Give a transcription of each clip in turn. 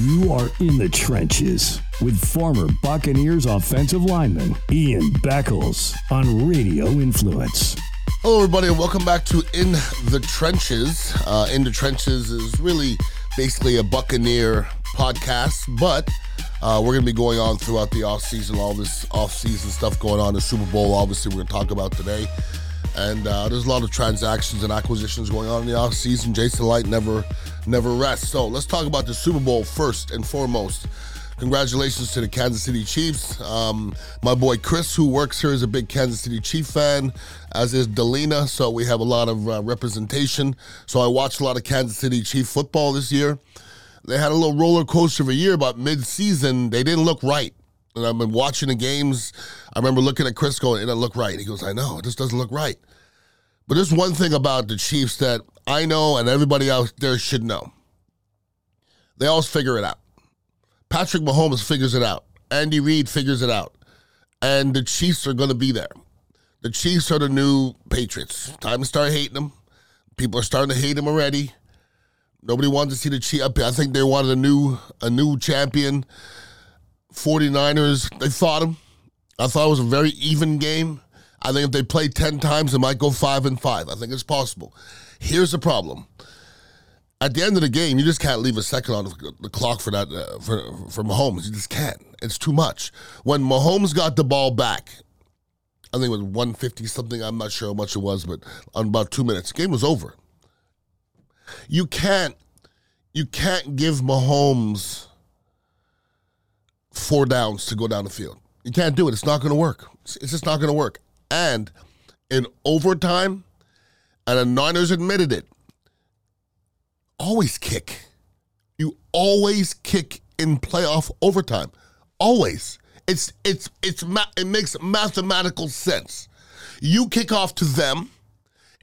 You are in the trenches with former Buccaneers offensive lineman Ian Beckles on Radio Influence. Hello, everybody, and welcome back to In the Trenches. Uh, in the Trenches is really basically a Buccaneer podcast, but uh, we're going to be going on throughout the off season, all this off season stuff going on. The Super Bowl, obviously, we're going to talk about today. And uh, there's a lot of transactions and acquisitions going on in the off season. Jason Licht never, never rests. So let's talk about the Super Bowl first and foremost. Congratulations to the Kansas City Chiefs. Um, my boy Chris, who works here, is a big Kansas City Chief fan, as is Delina. So we have a lot of uh, representation. So I watched a lot of Kansas City Chief football this year. They had a little roller coaster of a year, but mid-season they didn't look right. And I've been watching the games. I remember looking at Chris going, "It doesn't look right." He goes, "I know, it just doesn't look right." But there's one thing about the Chiefs that I know and everybody out there should know. They always figure it out. Patrick Mahomes figures it out. Andy Reid figures it out. And the Chiefs are going to be there. The Chiefs are the new Patriots. Time to start hating them. People are starting to hate them already. Nobody wanted to see the Chiefs. I think they wanted a new a new champion. 49ers, they fought them. I thought it was a very even game. I think if they play 10 times, they might go 5 and 5. I think it's possible. Here's the problem. At the end of the game, you just can't leave a second on the clock for that uh, for for Mahomes. You just can't. It's too much. When Mahomes got the ball back, I think it was 150 something. I'm not sure how much it was, but on about two minutes, the game was over. You can't you can't give Mahomes four downs to go down the field. You can't do it. It's not going to work. It's just not going to work. And in overtime, and the Niners admitted it, always kick. You always kick in playoff overtime. Always. It's it's it's it makes mathematical sense. You kick off to them.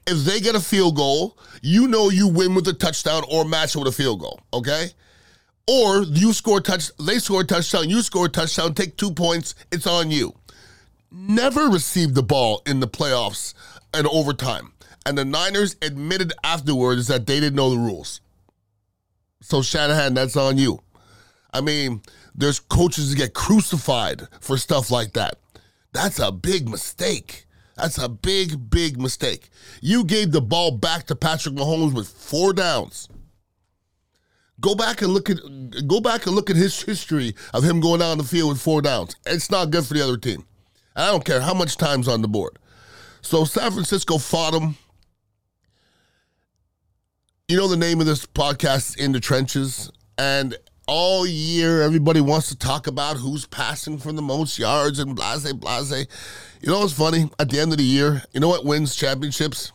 If they get a field goal, you know you win with a touchdown or match with a field goal. Okay. Or you score touch, they score a touchdown, you score a touchdown, take two points, it's on you. Never received the ball in the playoffs and overtime. And the Niners admitted afterwards that they didn't know the rules. So Shanahan, that's on you. I mean, there's coaches that get crucified for stuff like that. That's a big mistake. That's a big, big mistake. You gave the ball back to Patrick Mahomes with four downs. Go back and look at go back and look at his history of him going out on the field with four downs. It's not good for the other team. I don't care how much time's on the board. So San Francisco fought him. You know the name of this podcast In the Trenches. And all year everybody wants to talk about who's passing for the most yards and blase blase. You know what's funny? At the end of the year, you know what wins championships?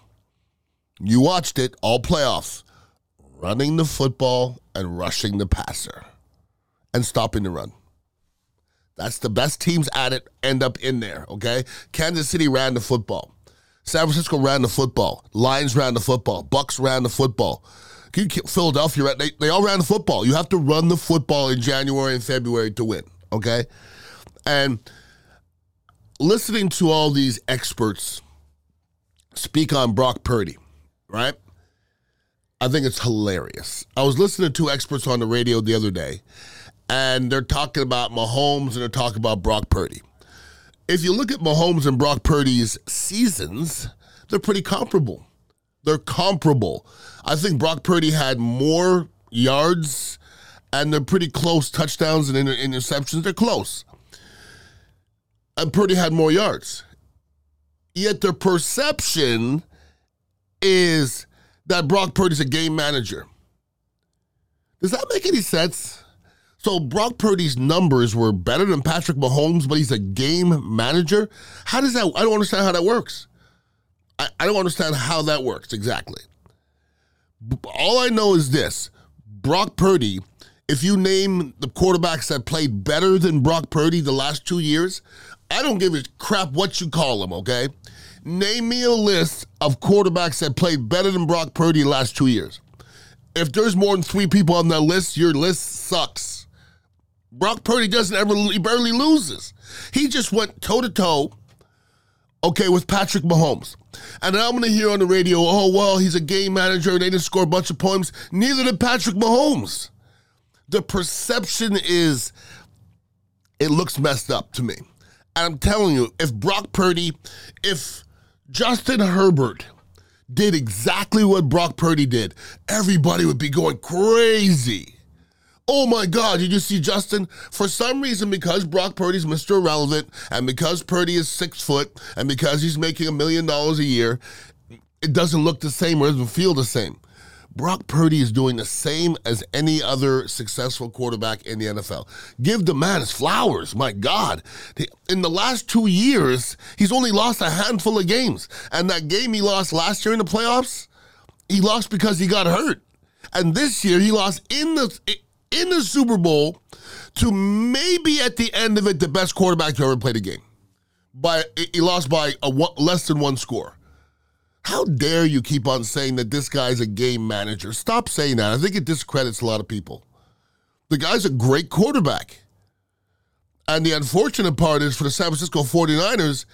You watched it all playoffs. Running the football and rushing the passer and stopping the run. That's the best teams at it end up in there, okay? Kansas City ran the football. San Francisco ran the football. Lions ran the football. Bucks ran the football. Philadelphia, they, they all ran the football. You have to run the football in January and February to win, okay? And listening to all these experts speak on Brock Purdy, right? I think it's hilarious. I was listening to two experts on the radio the other day, and they're talking about Mahomes and they're talking about Brock Purdy. If you look at Mahomes and Brock Purdy's seasons, they're pretty comparable. They're comparable. I think Brock Purdy had more yards and they're pretty close touchdowns and inter- interceptions. They're close. And Purdy had more yards. Yet the perception is that Brock Purdy's a game manager. Does that make any sense? So Brock Purdy's numbers were better than Patrick Mahomes, but he's a game manager. How does that? I don't understand how that works. I, I don't understand how that works exactly. All I know is this: Brock Purdy. If you name the quarterbacks that played better than Brock Purdy the last two years, I don't give a crap what you call them. Okay, Name me a list of quarterbacks that played better than Brock Purdy the last two years. If there's more than three people on that list, your list sucks. Brock Purdy doesn't ever, he barely loses. He just went toe to toe, okay, with Patrick Mahomes. And I'm to hear on the radio, oh, well, he's a game manager. They didn't score a bunch of points. Neither did Patrick Mahomes. the perception is it looks messed up to me. And I'm telling you, if Brock Purdy, if Justin Herbert did exactly what Brock Purdy did, everybody would be going crazy. Oh my God, did you see Justin? For some reason, because Brock Purdy's Mr. Irrelevant, and because Purdy is six foot, and because he's making a million dollars a year, it doesn't look the same or doesn't feel the same. Brock Purdy is doing the same as any other successful quarterback in the NFL. Give the man his flowers. My God. In the last two years, he's only lost a handful of games. And that game he lost last year in the playoffs, he lost because he got hurt. And this year, he lost in the in the Super Bowl to maybe at the end of it the best quarterback to ever play the game. By he lost by a one, less than one score. How dare you keep on saying that this guy's a game manager? Stop saying that. I think it discredits a lot of people. The guy's a great quarterback. And the unfortunate part is for the San Francisco 49ers,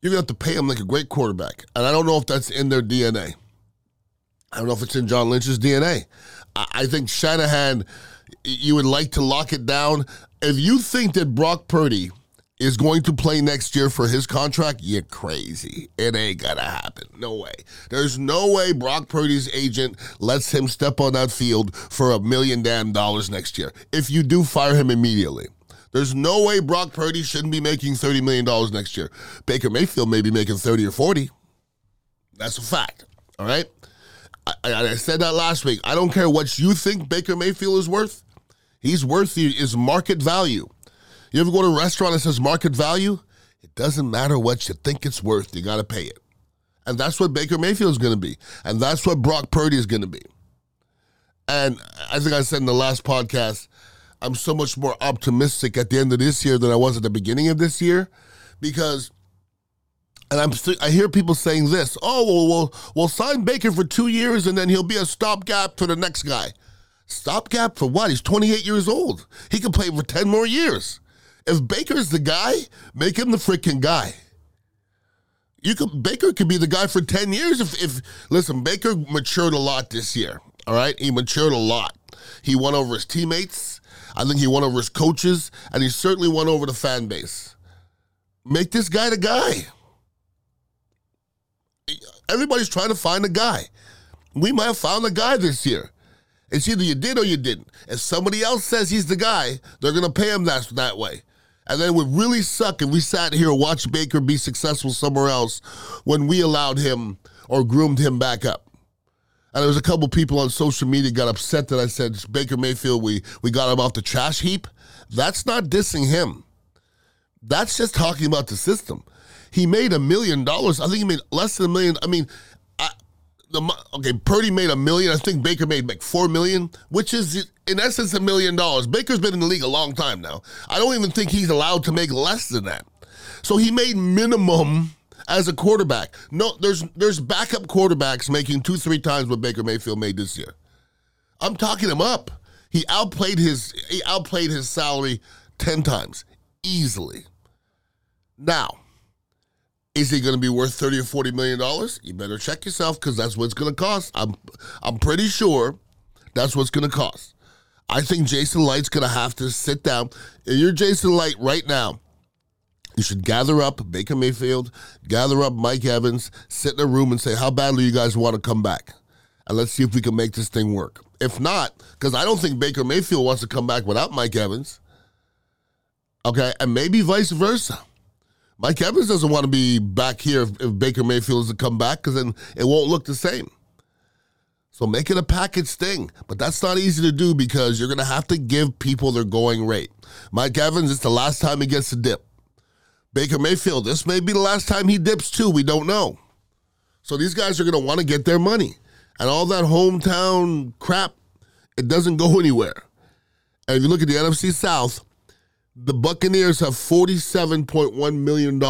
you're going to have to pay him like a great quarterback. And I don't know if that's in their DNA. I don't know if it's in John Lynch's DNA. I think Shanahan, you would like to lock it down. If you think that Brock Purdy is going to play next year for his contract, you're crazy. It ain't gonna happen. No way. There's no way Brock Purdy's agent lets him step on that field for a million damn dollars next year. If you do, fire him immediately. There's no way Brock Purdy shouldn't be making $30 million next year. Baker Mayfield may be making 30 or 40. That's a fact. All right? I, I said that last week. I don't care what you think Baker Mayfield is worth. He's worth his market value. You ever go to a restaurant that says market value? It doesn't matter what you think it's worth, you got to pay it. And that's what Baker Mayfield is going to be. And that's what Brock Purdy is going to be. And I think I said in the last podcast, I'm so much more optimistic at the end of this year than I was at the beginning of this year because and I'm I hear people saying this, "Oh, well, we'll we'll sign Baker for 2 years and then he'll be a stopgap for the next guy." Stopgap for what? He's 28 years old. He can play for 10 more years. If Baker's the guy, make him the freaking guy. You could Baker could be the guy for 10 years if if listen, Baker matured a lot this year. All right? He matured a lot. He won over his teammates. I think he won over his coaches, and he certainly won over the fan base. Make this guy the guy. Everybody's trying to find a guy. We might have found a guy this year. It's either you did or you didn't. If somebody else says he's the guy, they're going to pay him that, that way. And then it would really suck if we sat here and watched Baker be successful somewhere else when we allowed him or groomed him back up. And there was a couple people on social media got upset that I said Baker Mayfield, we, we got him off the trash heap. That's not dissing him. That's just talking about the system. He made a million dollars. I think he made less than a million. I mean, the okay, Purdy made a million. I think Baker made like four million, which is in essence a million dollars. Baker's been in the league a long time now. I don't even think he's allowed to make less than that. So he made minimum as a quarterback. No, there's there's backup quarterbacks making two three times what Baker Mayfield made this year. I'm talking him up. He outplayed his he outplayed his salary ten times easily. Now is he going to be worth 30 or 40 million dollars? You better check yourself because that's what it's going to cost. I'm I'm pretty sure that's what's going to cost. I think Jason Licht's going to have to sit down. If you're Jason Licht right now, you should gather up Baker Mayfield, gather up Mike Evans, sit in a room and say, How badly you guys want to come back? And let's see if we can make this thing work. If not, because I don't think Baker Mayfield wants to come back without Mike Evans. Okay, and maybe vice versa. Mike Evans doesn't want to be back here if, if Baker Mayfield is to come back because then it won't look the same. So make it a package thing. But that's not easy to do because you're going to have to give people their going rate. Mike Evans, it's the last time he gets to dip. Baker Mayfield, this may be the last time he dips too. We don't know. So these guys are going to want to get their money. And all that hometown crap, it doesn't go anywhere. And if you look at the NFC South, the Buccaneers have $47.1 million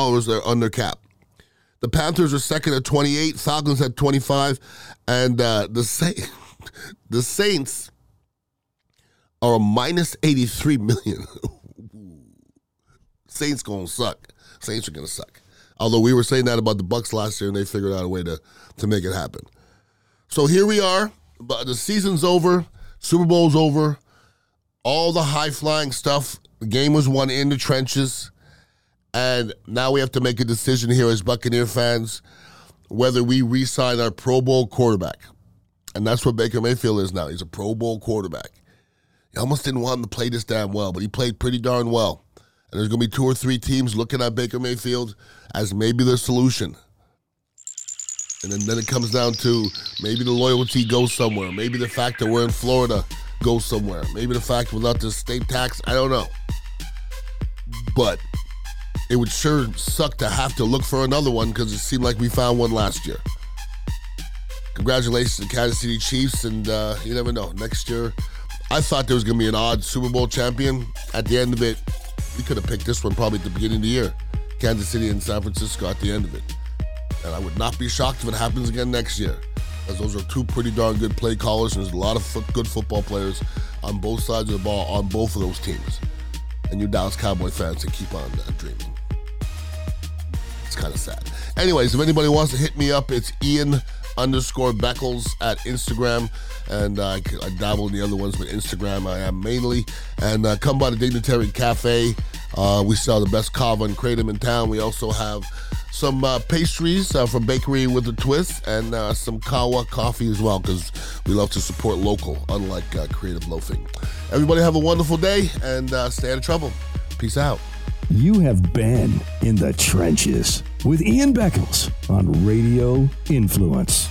under cap. The Panthers are second at 28, Falcons at 25, and uh, the, Sa- the Saints are a minus 83 million. Saints gonna suck. Saints are gonna suck. Although we were saying that about the Bucks last year, and they figured out a way to to make it happen. So here we are. But the season's over. Super Bowl's over. All the high flying stuff. The game was won in the trenches. And now we have to make a decision here as Buccaneer fans whether we re sign our Pro Bowl quarterback. And that's what Baker Mayfield is now. He's a Pro Bowl quarterback. He almost didn't want him to play this damn well, but he played pretty darn well. And there's going to be two or three teams looking at Baker Mayfield as maybe the solution. And then, then it comes down to maybe the loyalty goes somewhere. Maybe the fact that we're in Florida goes somewhere. Maybe the fact without the state tax, I don't know. But it would sure suck to have to look for another one because it seemed like we found one last year. Congratulations to Kansas City Chiefs, and uh, you never know. Next year, I thought there was going to be an odd Super Bowl champion. At the end of it, we could have picked this one probably at the beginning of the year. Kansas City and San Francisco at the end of it. And I would not be shocked if it happens again next year, as those are two pretty darn good play callers, and there's a lot of fo- good football players on both sides of the ball on both of those teams. And you Dallas Cowboy fans to keep on uh, dreaming. It's kind of sad. Anyways, if anybody wants to hit me up, it's Ian underscore Beckles at Instagram. And uh, I dabble in the other ones, but Instagram I am mainly. And uh, come by the Dignitary Cafe. Uh, we sell the best kava and kratom in town. We also have some uh, pastries uh, from Bakery with a Twist and uh, some Kahwa coffee as well because we love to support local, unlike uh, creative loafing. Everybody have a wonderful day and uh, stay out of trouble. Peace out. You have been in the trenches with Ian Beckles on Radio Influence.